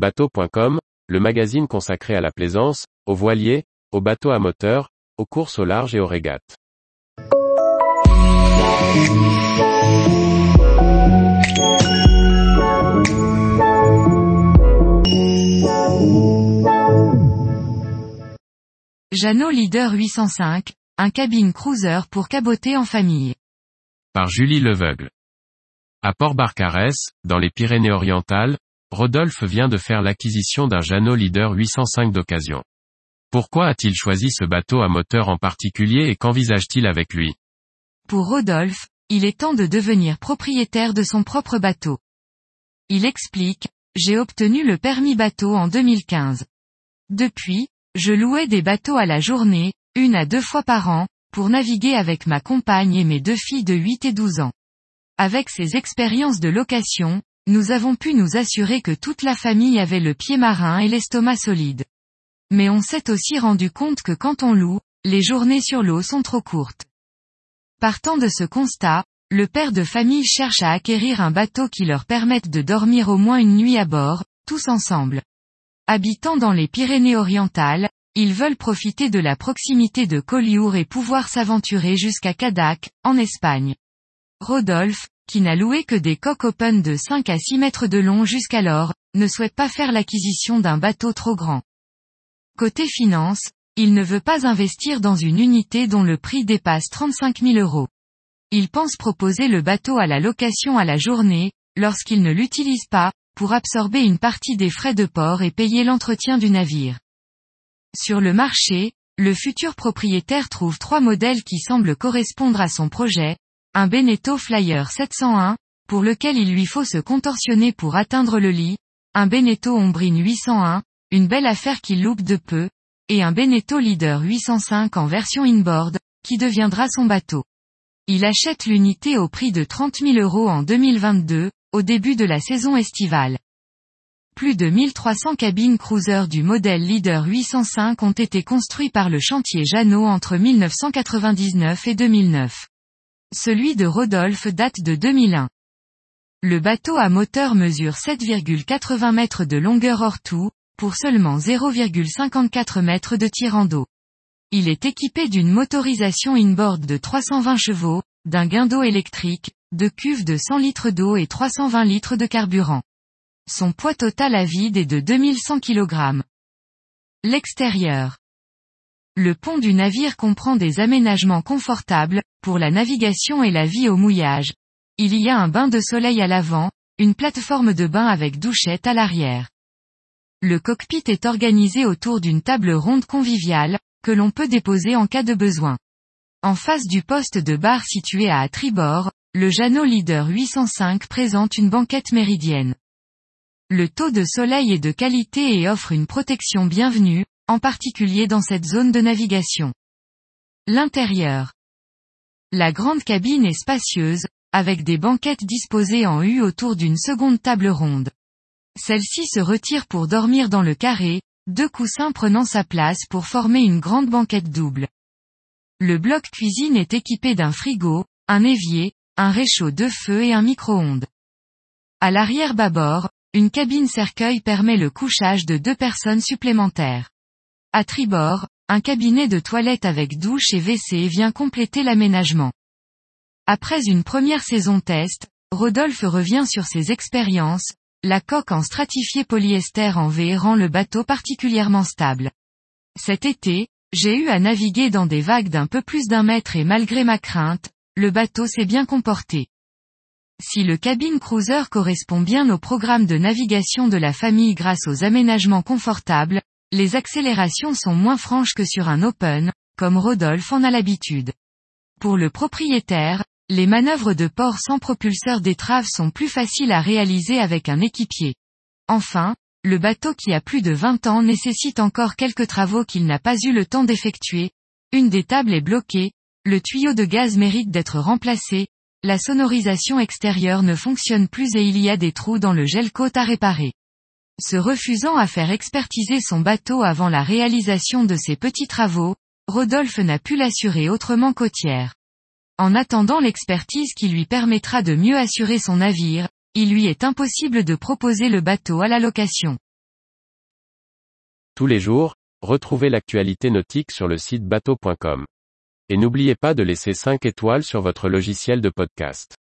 Bateau.com, le magazine consacré à la plaisance, aux voiliers, aux bateaux à moteur, aux courses au large et aux régates. Jeannot Leader 805, un cabine cruiser pour caboter en famille. Par Julie Leveugle. À Port-Barcarès, dans les Pyrénées-Orientales, Rodolphe vient de faire l'acquisition d'un Jeannot Leader 805 d'occasion. Pourquoi a-t-il choisi ce bateau à moteur en particulier et qu'envisage-t-il avec lui? Pour Rodolphe, il est temps de devenir propriétaire de son propre bateau. Il explique, j'ai obtenu le permis bateau en 2015. Depuis, je louais des bateaux à la journée, une à deux fois par an, pour naviguer avec ma compagne et mes deux filles de 8 et 12 ans. Avec ces expériences de location, nous avons pu nous assurer que toute la famille avait le pied marin et l'estomac solide. Mais on s'est aussi rendu compte que quand on loue, les journées sur l'eau sont trop courtes. Partant de ce constat, le père de famille cherche à acquérir un bateau qui leur permette de dormir au moins une nuit à bord, tous ensemble. Habitant dans les Pyrénées-Orientales, ils veulent profiter de la proximité de Collioure et pouvoir s'aventurer jusqu'à Cadac, en Espagne. Rodolphe, qui n'a loué que des coques open de 5 à 6 mètres de long jusqu'alors, ne souhaite pas faire l'acquisition d'un bateau trop grand. Côté finance, il ne veut pas investir dans une unité dont le prix dépasse 35 000 euros. Il pense proposer le bateau à la location à la journée, lorsqu'il ne l'utilise pas, pour absorber une partie des frais de port et payer l'entretien du navire. Sur le marché, le futur propriétaire trouve trois modèles qui semblent correspondre à son projet, un Beneteau Flyer 701, pour lequel il lui faut se contorsionner pour atteindre le lit, un Beneteau Ombrine 801, une belle affaire qui loupe de peu, et un Beneteau Leader 805 en version inboard, qui deviendra son bateau. Il achète l'unité au prix de 30 000 euros en 2022, au début de la saison estivale. Plus de 1300 cabines cruiser du modèle Leader 805 ont été construits par le chantier Jeannot entre 1999 et 2009. Celui de Rodolphe date de 2001. Le bateau à moteur mesure 7,80 mètres de longueur hors tout, pour seulement 0,54 mètres de tirant d'eau. Il est équipé d'une motorisation inboard de 320 chevaux, d'un guindeau électrique, de cuves de 100 litres d'eau et 320 litres de carburant. Son poids total à vide est de 2100 kg. L'extérieur. Le pont du navire comprend des aménagements confortables, pour la navigation et la vie au mouillage. Il y a un bain de soleil à l'avant, une plateforme de bain avec douchette à l'arrière. Le cockpit est organisé autour d'une table ronde conviviale, que l'on peut déposer en cas de besoin. En face du poste de bar situé à tribord, le Jeannot Leader 805 présente une banquette méridienne. Le taux de soleil est de qualité et offre une protection bienvenue, en particulier dans cette zone de navigation. L'intérieur. La grande cabine est spacieuse, avec des banquettes disposées en U autour d'une seconde table ronde. Celle-ci se retire pour dormir dans le carré, deux coussins prenant sa place pour former une grande banquette double. Le bloc cuisine est équipé d'un frigo, un évier, un réchaud de feu et un micro-ondes. À l'arrière bâbord, une cabine cercueil permet le couchage de deux personnes supplémentaires. À tribord, un cabinet de toilette avec douche et WC vient compléter l'aménagement. Après une première saison test, Rodolphe revient sur ses expériences, la coque en stratifié polyester en V rend le bateau particulièrement stable. Cet été, j'ai eu à naviguer dans des vagues d'un peu plus d'un mètre et malgré ma crainte, le bateau s'est bien comporté. Si le cabine cruiser correspond bien au programme de navigation de la famille grâce aux aménagements confortables, les accélérations sont moins franches que sur un open, comme Rodolphe en a l'habitude. Pour le propriétaire, les manœuvres de port sans propulseur d'étrave sont plus faciles à réaliser avec un équipier. Enfin, le bateau qui a plus de 20 ans nécessite encore quelques travaux qu'il n'a pas eu le temps d'effectuer. Une des tables est bloquée, le tuyau de gaz mérite d'être remplacé, la sonorisation extérieure ne fonctionne plus et il y a des trous dans le gel côte à réparer. Se refusant à faire expertiser son bateau avant la réalisation de ces petits travaux, Rodolphe n'a pu l'assurer autrement côtière. En attendant l'expertise qui lui permettra de mieux assurer son navire, il lui est impossible de proposer le bateau à la location. Tous les jours, retrouvez l'actualité nautique sur le site bateau.com. Et n'oubliez pas de laisser 5 étoiles sur votre logiciel de podcast.